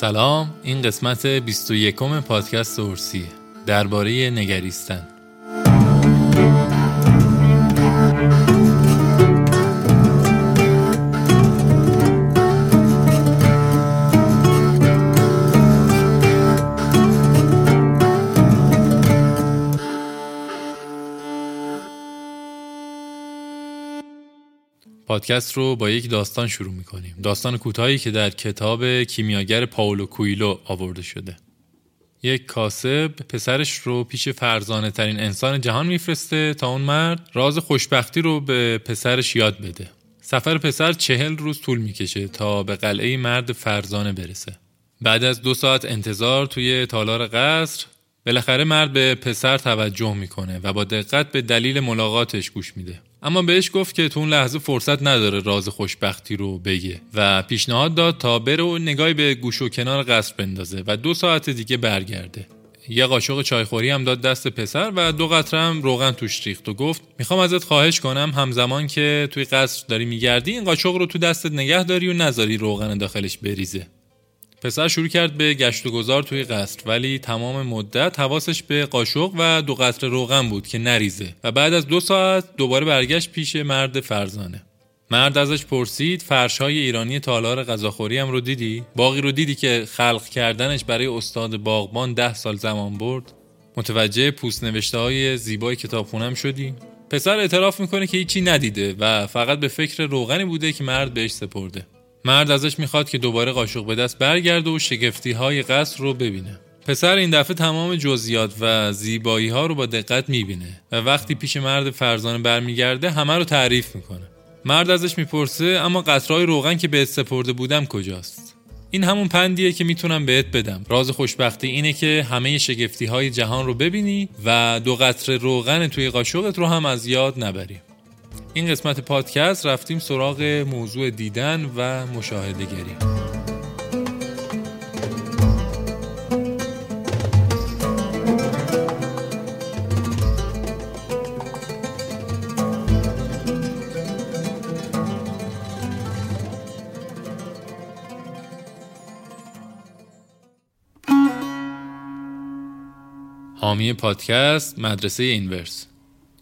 سلام این قسمت 21 پادکست اورسیه درباره نگریستن. پادکست رو با یک داستان شروع می‌کنیم. داستان کوتاهی که در کتاب کیمیاگر پاولو کویلو آورده شده. یک کاسب پسرش رو پیش فرزانه ترین انسان جهان میفرسته تا اون مرد راز خوشبختی رو به پسرش یاد بده. سفر پسر چهل روز طول می‌کشه تا به قلعه مرد فرزانه برسه. بعد از دو ساعت انتظار توی تالار قصر بالاخره مرد به پسر توجه می‌کنه و با دقت به دلیل ملاقاتش گوش میده. اما بهش گفت که تو اون لحظه فرصت نداره راز خوشبختی رو بگه و پیشنهاد داد تا بره و نگاهی به گوش و کنار قصر بندازه و دو ساعت دیگه برگرده. یه قاشق چایخوری هم داد دست پسر و دو قطره هم روغن توش ریخت و گفت می‌خوام ازت خواهش کنم همزمان که توی قصر داری میگردی این قاشق رو تو دستت نگه داری و نذاری روغن داخلش بریزه. پسر شروع کرد به گشت و گذار توی قصر ولی تمام مدت حواسش به قاشق و دو قطره روغن بود که نریزه و بعد از دو ساعت دوباره برگشت پیش مرد فرزانه مرد ازش پرسید فرشهای ایرانی تالار غذاخوری هم رو دیدی؟ باقی رو دیدی که خلق کردنش برای استاد باغبان ده سال زمان برد؟ متوجه پوست نوشته های زیبای کتابخونم شدی؟ پسر اعتراف می‌کنه که هیچی ندیده و فقط به فکر روغنی بوده که مرد بهش سپرده مرد ازش می‌خواد که دوباره قاشق به دست برگرده و شگفتی های قصر رو ببینه. پسر این دفعه تمام جزئیات و زیبایی ها رو با دقت می‌بینه و وقتی پیش مرد فرزانه برمیگرده همه رو تعریف می‌کنه. مرد ازش می‌پرسه اما قطرهای روغن که بهت سپرده بودم کجاست؟ این همون پندیه که می‌تونم بهت بدم. راز خوشبختی اینه که همه شگفتی های جهان رو ببینی و دو قطره روغن توی قاشقت رو هم از یاد نبری. این قسمت پادکست رفتیم سراغ موضوع دیدن و مشاهده گری حامی پادکست مدرسه Inverse.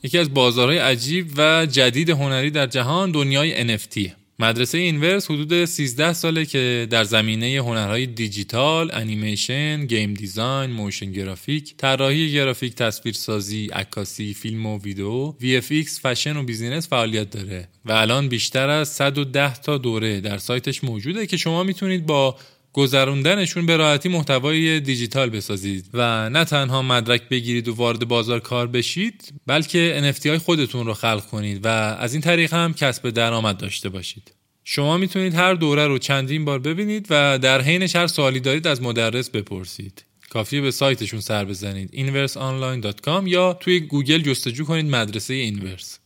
یکی از بازارهای عجیب و جدید هنری در جهان دنیای NFT مدرسه Inverse حدود 13 ساله که در زمینه هنرهای دیجیتال، انیمیشن، game design، motion graphic، طراحی گرافیک، تصویرسازی، عکاسی، فیلم و ویدیو، VFX، fashion و business فعالیت داره و الان بیشتر از 110 تا دوره در سایتش موجوده که شما می‌تونید با گذروندنشون به راحتی محتوای دیجیتال بسازید و نه تنها مدرک بگیرید و وارد بازار کار بشید بلکه NFT های خودتون رو خلق کنید و از این طریق هم کسب درآمد داشته باشید. شما می‌تونید هر دوره رو چندین بار ببینید و در حینش هر سوالی دارید از مدرس بپرسید. کافیه به سایتشون سر بزنید inverseonline.com یا توی گوگل جستجو کنید مدرسه اینورس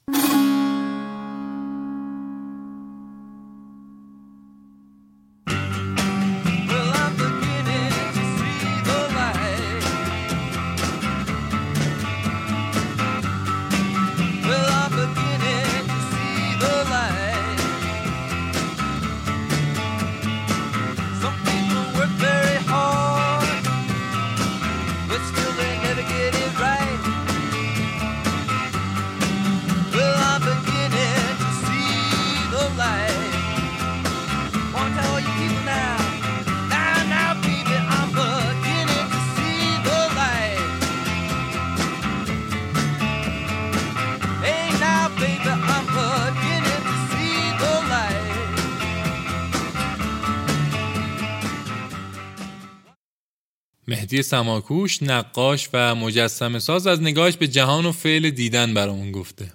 مهدی سماکوش نقاش و مجسم ساز از نگاهش به جهان و فعل دیدن برامون گفته.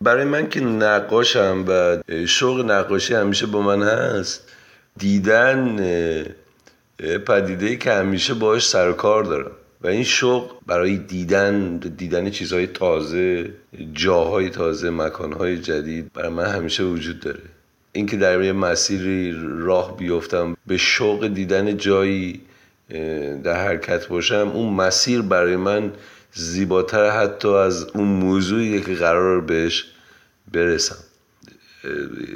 برای من که نقاشم و شوق نقاشی همیشه با من هست دیدن پدیده که همیشه باش سر کار دارم. و این شوق برای دیدن دیدن چیزهای تازه جاهای تازه مکانهای جدید برای من همیشه وجود داره. اینکه در یه مسیری راه بیفتم به شوق دیدن جایی در حرکت باشم اون مسیر برای من زیباتر حتی از اون موضوعی که قرار بهش برسم.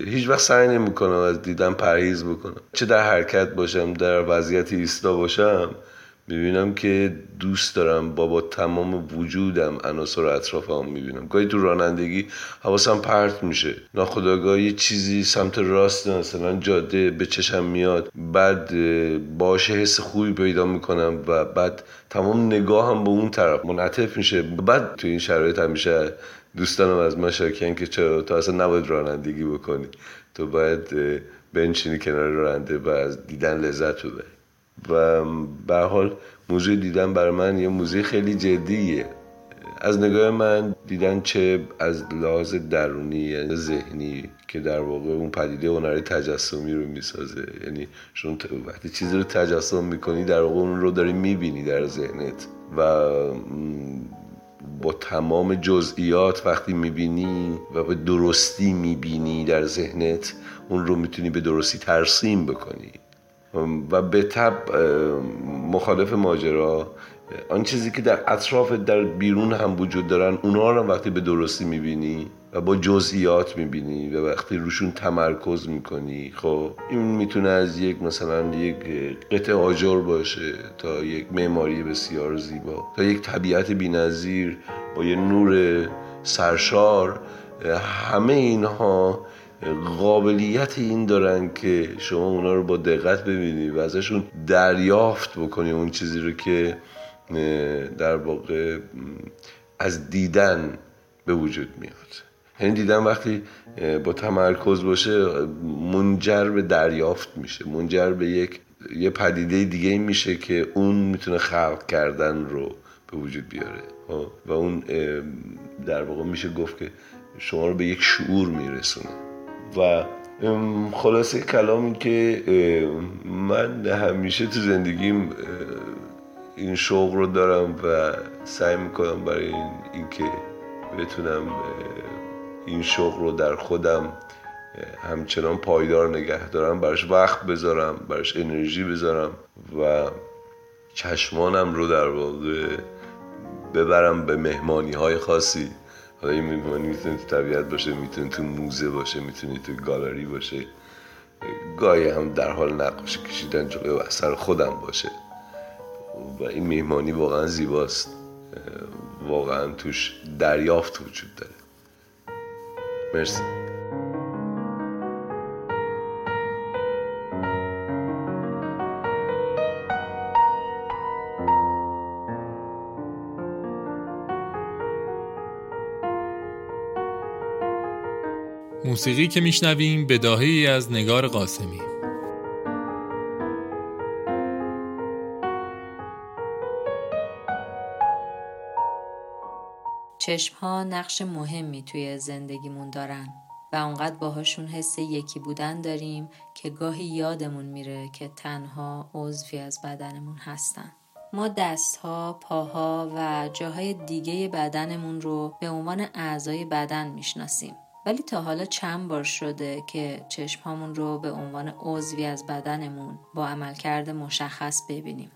هیچ وقت سعی نمی‌کنم از دیدن پرهیز بکنم. چه در حرکت باشم در وضعیت ایستا باشم می‌بینم که دوست دارم با با تمام وجودم عناصر اطرافم می‌بینم. گاهی تو رانندگی حواسم پرت میشه. ناخداگاه یه چیزی سمت راست مثلا جاده به چشم میاد. بعد باشه حس خوبی پیدا می‌کنم و بعد تمام نگاهم به اون طرف منعطف میشه. بعد تو این شرایط همیشه دوستانم از ما شاکن که چرا تو اصلا نباید رانندگی بکنی. تو باید بنشینی کنار راننده و از دیدن لذت ببری. و به حال موضوع دیدن برای من یه موضوع خیلی جدیه. از نگاه من دیدن چه از لحاظ درونی یعنی ذهنی که در واقع اون پدیده هنری تجسمی رو می‌سازه. یعنی چون وقتی چیزی رو تجسم می‌کنی در واقع اون رو داری می‌بینی در ذهنت. و با تمام جزئیات وقتی می‌بینی و به درستی می‌بینی در ذهنت اون رو می‌تونی به درستی ترسیم بکنی. و به تب مخالف ماجرا. آن چیزی که در اطراف در بیرون هم وجود دارن اونا رو وقتی به درستی می‌بینی و با جزئیات می‌بینی و وقتی روشون تمرکز می‌کنی خب این می‌تونه از یک مثلا یک قطع آجر باشه تا یک معماری بسیار زیبا تا یک طبیعت بینظیر با یه نور سرشار. همه اینها قابلیت این دارن که شما اونا رو با دقت ببینی و ازشون دریافت بکنی اون چیزی رو که در واقع از دیدن به وجود میاد. یعنی دیدن وقتی با تمرکز باشه منجر به دریافت میشه منجر به یک یه پدیده دیگه میشه که اون می‌تونه خلق کردن رو به وجود بیاره. و اون در واقع میشه گفت که شما رو به یک شعور میرسونه. و خلاصه کلامی که من همیشه تو زندگیم این شوق رو دارم و سعی می‌کنم برای این اینکه بتونم این شوق رو در خودم همچنان پایدار نگه دارم براش وقت بذارم براش انرژی بذارم و چشمانم رو در واقع ببرم به مهمانی های خاصی. حالا این مهمانی می‌تونه تو طبیعت باشه می‌تونه تو موزه باشه می‌تونه تو گالری باشه. گاهی هم در حال نقاشی کشیدن جلوی اثر خودم باشه. و این مهمانی واقعا زیباست. واقعا توش دریافت وجود داره. مرسی. موسیقی که میشنویم بداهی از نگار قاسمی. چشم ها نقش مهمی توی زندگیمون دارن و اونقدر باهاشون حس یکی بودن داریم که گاهی یادمون میره که تنها عضوی از بدنمون هستن. ما دستها، پاها و جاهای دیگه بدنمون رو به عنوان اعضای بدن می‌شناسیم. ولی تا حالا چند بار شده که چشمهامون رو به عنوان عضوی از بدنمون با عملکرد مشخص ببینیم.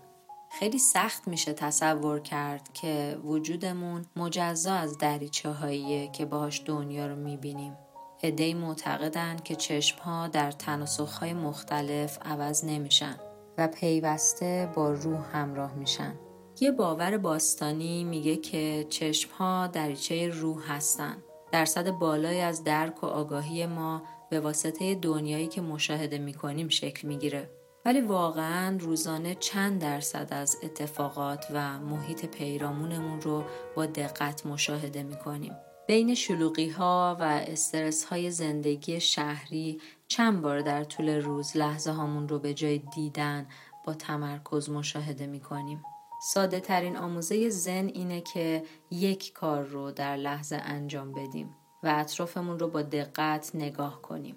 خیلی سخت میشه تصور کرد که وجودمون مجزا از دریچه هاییه که باهاش دنیا رو می‌بینیم. ادهی معتقدند که چشمها در تناسخهای مختلف عوض نمیشن و پیوسته با روح همراه میشن. یه باور باستانی میگه که چشمها دریچه روح هستن. درصد بالایی از درک و آگاهی ما به واسطه دنیایی که مشاهده می‌کنیم شکل می‌گیره ولی واقعا روزانه چند درصد از اتفاقات و محیط پیرامونمون رو با دقت مشاهده می‌کنیم بین شلوغی ها و استرس های زندگی شهری چند بار در طول روز لحظه هامون رو به جای دیدن با تمرکز مشاهده می کنیم. ساده ترین آموزه زن اینه که یک کار رو در لحظه انجام بدیم و اطرافمون رو با دقت نگاه کنیم.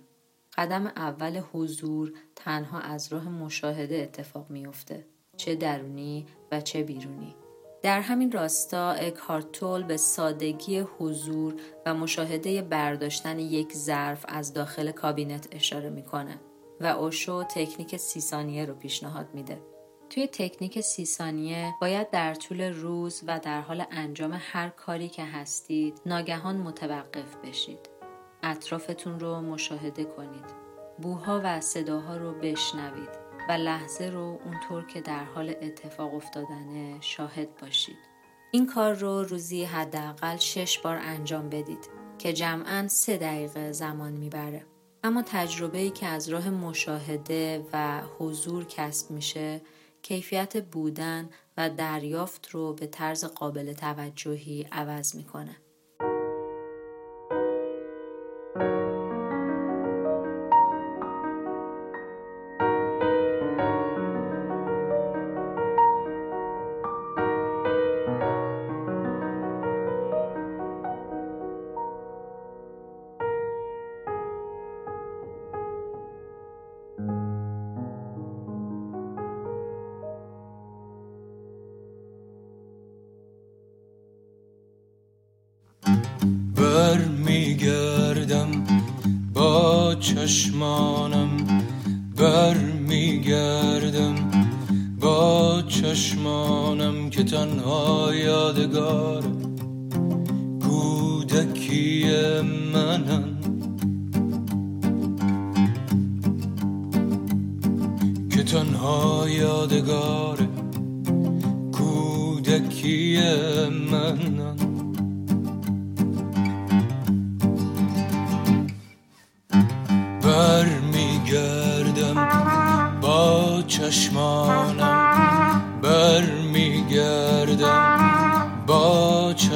قدم اول حضور تنها از راه مشاهده اتفاق میافته چه درونی و چه بیرونی در همین راستا اکهارتول به سادگی حضور و مشاهده برداشتن یک ظرف از داخل کابینت اشاره می‌کنه و اوشو تکنیک سی ثانیه رو پیشنهاد میده. توی تکنیک سی ثانیه باید در طول روز و در حال انجام هر کاری که هستید ناگهان متوقف بشید. اطرافتون رو مشاهده کنید. بوها و صداها رو بشنوید و لحظه رو اونطور که در حال اتفاق افتادنه شاهد باشید. این کار رو روزی حداقل شش بار انجام بدید که جمعا سه دقیقه زمان می‌بره. اما تجربه‌ای که از راه مشاهده و حضور کسب میشه کیفیت بودن و دریافت رو به طرز قابل توجهی عوض می‌کنه. چشمانم بر میگردم با چشمانم که تنها یادگار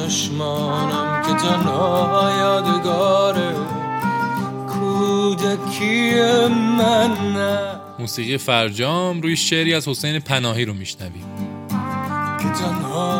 چشمانم که تنها یادگار کودکی من موسیقی فرجام روی شعری از حسین پناهی رو میشنویم. که تنها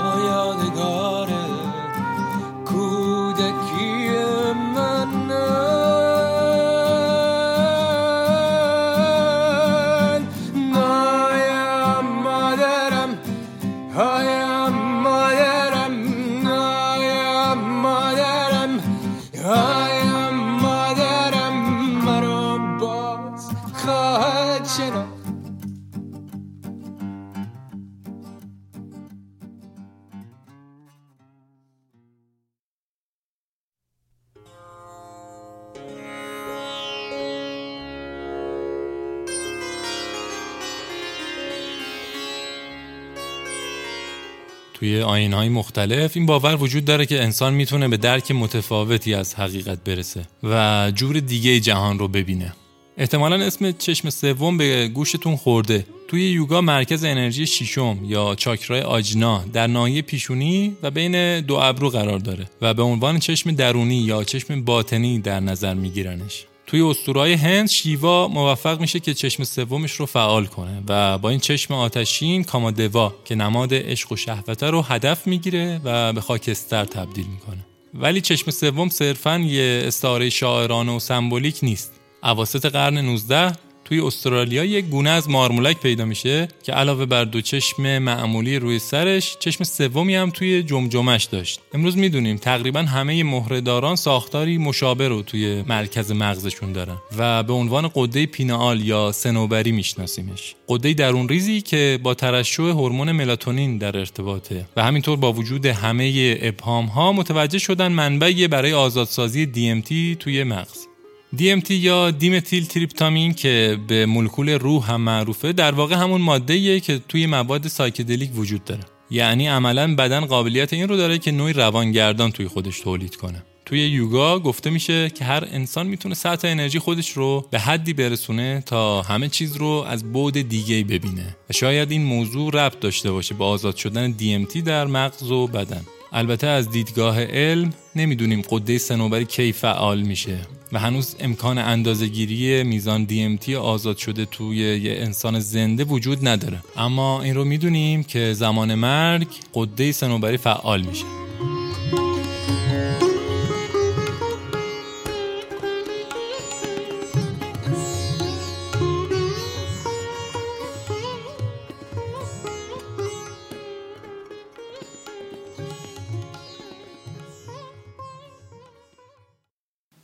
توی آین های مختلف. این باور وجود داره که انسان می‌تونه به درک متفاوتی از حقیقت برسه و جور دیگه جهان رو ببینه. احتمالا اسم چشم سوم به گوشتون خورده. توی یوگا مرکز انرژی شیشم یا چاکرای آجنا در ناحیه پیشونی و بین دو ابرو قرار داره و به عنوان چشم درونی یا چشم باطنی در نظر میگیرنش. توی اسطورهای هند شیوا موفق میشه که چشم سومش رو فعال کنه و با این چشم آتشین کامادوا که نماد عشق و شهوته رو هدف می‌گیره و به خاکستر تبدیل می‌کنه. ولی چشم سوم صرفا یه استعاره شاعرانه و سمبولیک نیست. اواسط قرن 19 توی استرالیا یک گونه از مارمولک پیدا میشه که علاوه بر دو چشم معمولی روی سرش چشم سومی هم توی جمجمش داشت. امروز می‌دونیم تقریبا همه مهرهداران ساختاری مشابه رو توی مرکز مغزشون دارن و به عنوان قده پینال یا سنوبری میشناسیمش. قده درون ریزی که با ترشح هورمون ملاتونین در ارتباطه و همینطور با وجود همه ابهام ها متوجه شدن منبعی برای آزادسازی DMT توی مغز. DMT یا دیمتیل تریپتامین که به مولکول روح هم معروفه در واقع همون ماده که توی مواد سایکدلیک وجود داره. یعنی عملا بدن قابلیت این رو داره که نوعی روانگردان توی خودش تولید کنه. توی یوگا گفته میشه که هر انسان می‌تونه سطح انرژی خودش رو به حدی برسونه تا همه چیز رو از بعد دیگه ببینه. و شاید این موضوع ربط داشته باشه به آزاد شدن DMT در مغز و بدن. البته از دیدگاه علم نمی‌دونیم قده سنوبری کی فعال میشه. و هنوز امکان اندازهگیری میزان DMT آزاد شده توی یه انسان زنده وجود نداره. اما این رو می‌دونیم که زمان مرگ قده سنوبری فعال میشه.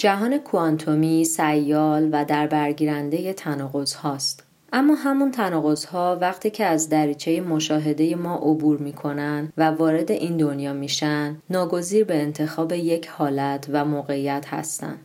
جهان کوانتومی سیال و در برگیرنده تناقض هاست. اما همون تناقض ها وقتی که از دریچه مشاهده ما عبور می‌کنن و وارد این دنیا میشن ناگزیر به انتخاب یک حالت و موقعیت هستند.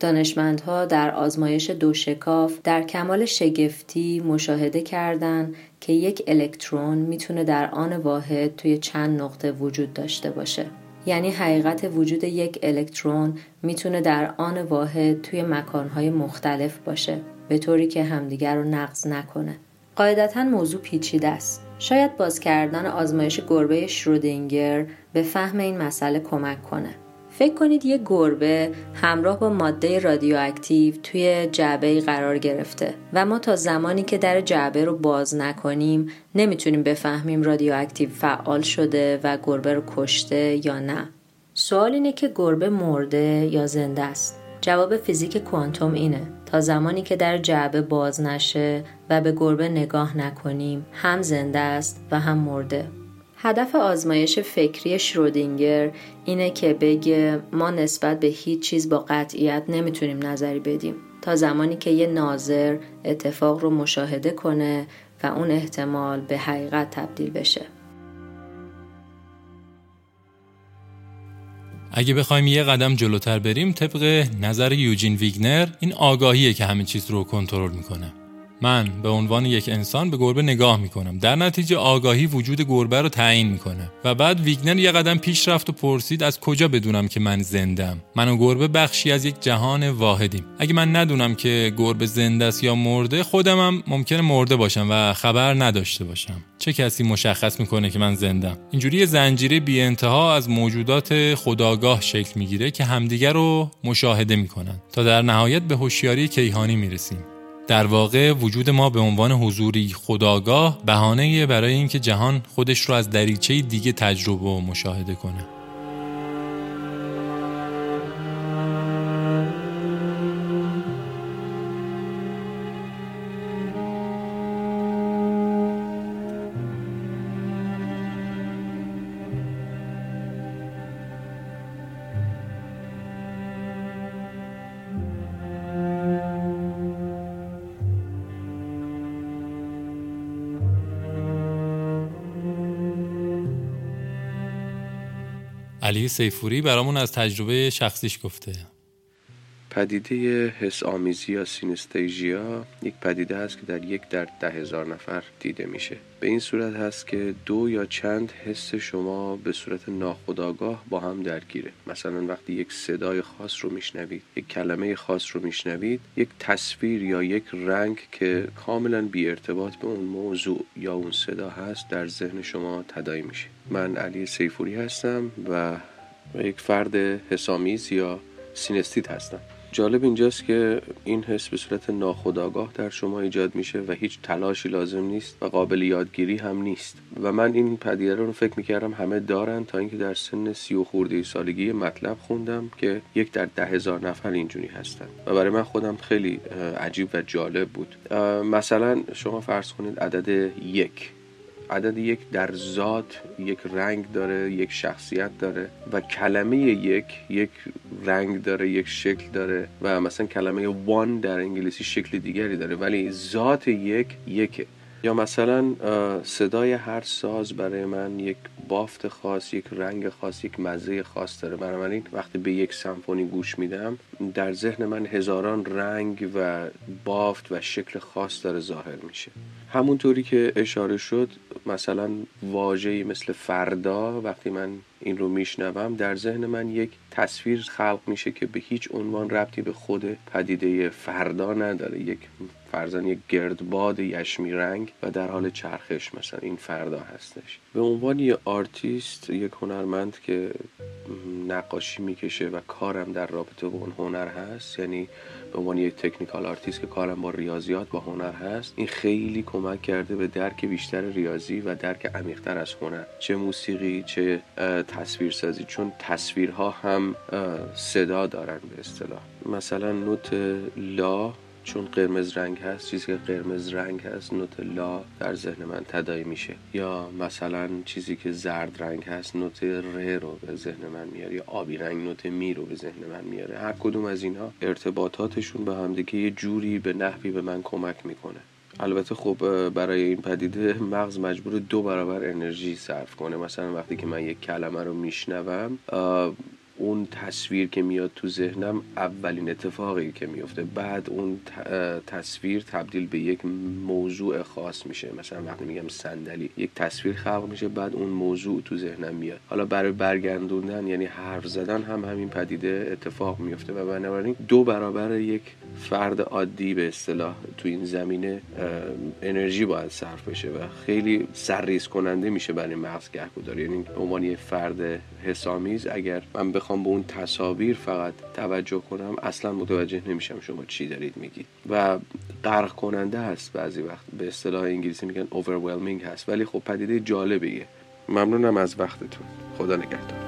دانشمندها در آزمایش دو شکاف در کمال شگفتی مشاهده کردند که یک الکترون می‌تونه در آن واحد توی چند نقطه وجود داشته باشه. یعنی حقیقت وجود یک الکترون می‌تونه در آن واحد توی مکانهای مختلف باشه به طوری که همدیگر رو نقض نکنه. قاعدتا موضوع پیچیده است. شاید باز کردن آزمایش گربه شرودینگر به فهم این مسئله کمک کنه. فکر کنید یه گربه همراه با ماده رادیواکتیو توی جعبه قرار گرفته و ما تا زمانی که در جعبه رو باز نکنیم نمی‌تونیم بفهمیم رادیواکتیو فعال شده و گربه رو کشته یا نه. سوال اینه که گربه مرده یا زنده است. جواب فیزیک کوانتوم اینه تا زمانی که در جعبه باز نشه و به گربه نگاه نکنیم هم زنده است و هم مرده. هدف آزمایش فکری شرودینگر اینه که بگه ما نسبت به هیچ چیز با قطعیت نمی‌تونیم نظری بدیم تا زمانی که یه ناظر اتفاق رو مشاهده کنه و اون احتمال به حقیقت تبدیل بشه. اگه بخوایم یه قدم جلوتر بریم طبق نظر یوجین ویگنر این آگاهیه که همه چیز رو کنترل می‌کنه من به عنوان یک انسان به گربه نگاه می‌کنم. در نتیجه آگاهی وجود گربه رو تعیین می‌کنه. و بعد ویگنر یه قدم پیش رفت و پرسید از کجا بدونم که من زندم من و گربه بخشی از یک جهان واحدیم. اگه من ندونم که گربه زنده است یا مرده خودمم ممکنه مرده باشم و خبر نداشته باشم. چه کسی مشخص می‌کنه که من زندم اینجوری زنجیره بی انتها از موجودات خداگاه شکل می‌گیره که همدیگر رو مشاهده می‌کنن. تا در نهایت به هوشیاری کیهانی می‌رسیم. در واقع وجود ما به عنوان حضوری خداگاه بهانه برای اینکه جهان خودش رو از دریچه دیگه تجربه و مشاهده کنه. علی سیفوری برامون از تجربه شخصیش گفته. پدیده حس آمیزی یا سینستیژیا یک پدیده است که در یک در ده هزار نفر دیده میشه. به این صورت هست که دو یا چند حس شما به صورت ناخودآگاه با هم درگیره. مثلا وقتی یک صدای خاص رو میشنوید یک کلمه خاص رو میشنوید یک تصویر یا یک رنگ که کاملا بی ارتباط به اون موضوع یا اون صدا هست در ذهن شما تدایی میشه. من علی سیفوری هستم و یک فرد حس‌آمیز یا synesthete هستم. جالب اینجاست که این حس به صورت ناخودآگاه در شما ایجاد میشه و هیچ تلاشی لازم نیست و قابل یادگیری هم نیست. و من این پدیده رو فکر می‌کردم همه دارن تا اینکه در سن سی و خورده سالگی مطلب خوندم که یک در ده هزار نفر اینجوری هستن. و برای من خودم خیلی عجیب و جالب بود. مثلا شما فرض کنید عدد یک. عدد یک در ذات یک رنگ داره یک شخصیت داره و کلمه یک یک رنگ داره یک شکل داره و مثلا کلمه وان در انگلیسی شکل دیگری داره ولی ذات یک یکه. یا مثلا صدای هر ساز برای من یک بافت خاص یک رنگ خاص یک مزه خاص داره. بنابراین وقتی به یک سمفونی گوش میدم در ذهن من هزاران رنگ و بافت و شکل خاص داره ظاهر میشه. همونطوری که اشاره شد مثلا واژه‌ای مثل فردا وقتی من این رو میشنوم در ذهن من یک تصویر خلق میشه که به هیچ عنوان ربطی به خود پدیده فردا نداره. یک فرضا یک گردباد یشمی رنگ و در حال چرخش مثلا این فردا هستش. به عنوان یه آرتیست یک هنرمند که نقاشی می‌کشه و کارم در رابطه با اون هنر هست یعنی به عنوان یک technical artist که کارم با ریاضیات با هنر هست این خیلی کمک کرده به درک بیشتر ریاضی و درک عمیقتر از هنر. چه موسیقی چه تصویرسازی چون تصویرها هم صدا دارن به اصطلاح. مثلا نوت لا چون قرمز رنگ هست چیزی که قرمز رنگ هست نوت لا در ذهن من تداعی میشه. یا مثلا چیزی که زرد رنگ هست نوت ر رو به ذهن من میاره یا آبی رنگ نوت می رو به ذهن من میاره. هر کدوم از اینها ارتباطاتشون به همدیگه یه جوری به نحوی به من کمک می‌کنه. البته خب برای این پدیده مغز مجبور دو برابر انرژی صرف کنه. مثلا وقتی که من یک کلمه رو میشنوم اون تصویر که میاد تو ذهنم اولین اتفاقی که میفته. بعد اون تصویر تبدیل به یک موضوع خاص میشه. مثلا وقتی میگم صندلی یک تصویر خلق میشه بعد اون موضوع تو ذهنم میاد. حالا برای برگردوندن یعنی حرف زدن هم همین پدیده اتفاق میفته و بنابراین دو برابر یک فرد عادی به اصطلاح تو این زمینه انرژی باید صرف بشه و خیلی سرریز کننده میشه برای مغز گهگوداری. یعنی به عنوان یه فرد حسامیز اگر من بخوام به اون تصاویر فقط توجه کنم اصلا متوجه نمیشم شما چی دارید میگید. و غرق کننده هست بعضی وقت به اصطلاح انگلیسی میگن overwhelming هست ولی خب پدیده جالبیه. ممنونم از وقتتون. خدا نگهدار.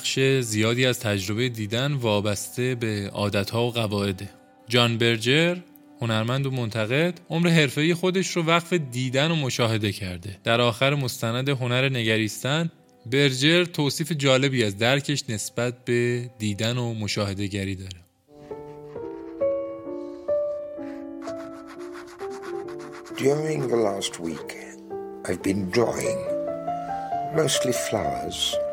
بخش زیادی از تجربه دیدن وابسته به عادتها و قواعده. جان برجر هنرمند و منتقد عمر حرفه‌ای خودش رو وقف دیدن و مشاهده کرده. در آخر مستند هنر نگریستن برجر توصیف جالبی از درکش نسبت به دیدن و مشاهده گری داره. During the last week, I've been drawing, mostly flowers.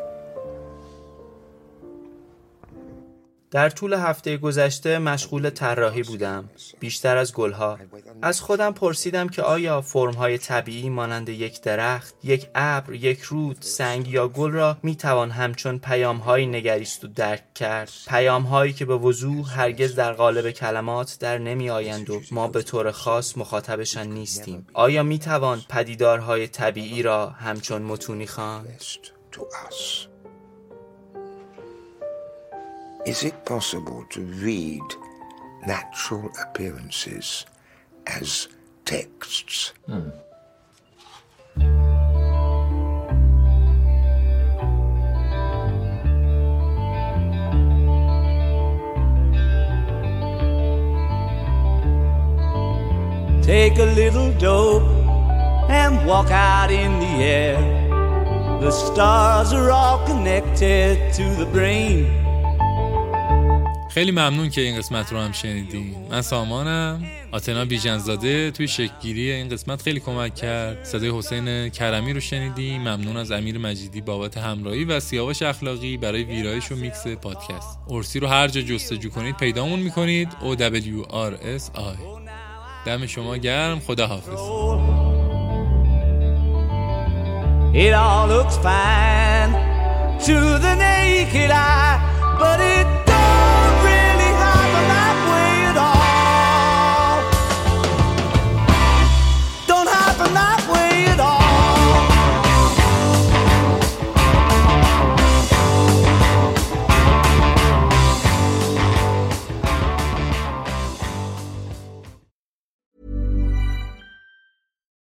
در طول هفته گذشته مشغول طراحی بودم بیشتر از گلها. از خودم پرسیدم که آیا فرمهای طبیعی مانند یک درخت یک ابر یک رود سنگ یا گل را می‌توان همچون پیامهایی نگریست و درک کرد؟ پیامهایی که به وضوح هرگز در قالب کلمات در نمی آیند و ما به طور خاص مخاطبشان نیستیم. آیا می‌توان پدیدارهای طبیعی را همچون متونی خواند؟ Is it possible to read natural appearances as texts? Hmm. Take a little dope and walk out in the air. The stars are all connected to the brain. خیلی ممنون که این قسمت رو هم شنیدین. من سامانم. آتنا بیجنزاده توی شکلگیری این قسمت خیلی کمک کرد. صدای حسین کرمی رو شنیدیم ممنون از امیر مجیدی بابت همراهی و سیاوش اخلاقی برای ویرایش و میکس پادکست. ارسی رو هر جا جستجو کنید پیدامون می‌کنید. O W R S I دم شما گرم. خدا حافظ It all looks fine. To the naked eye, but it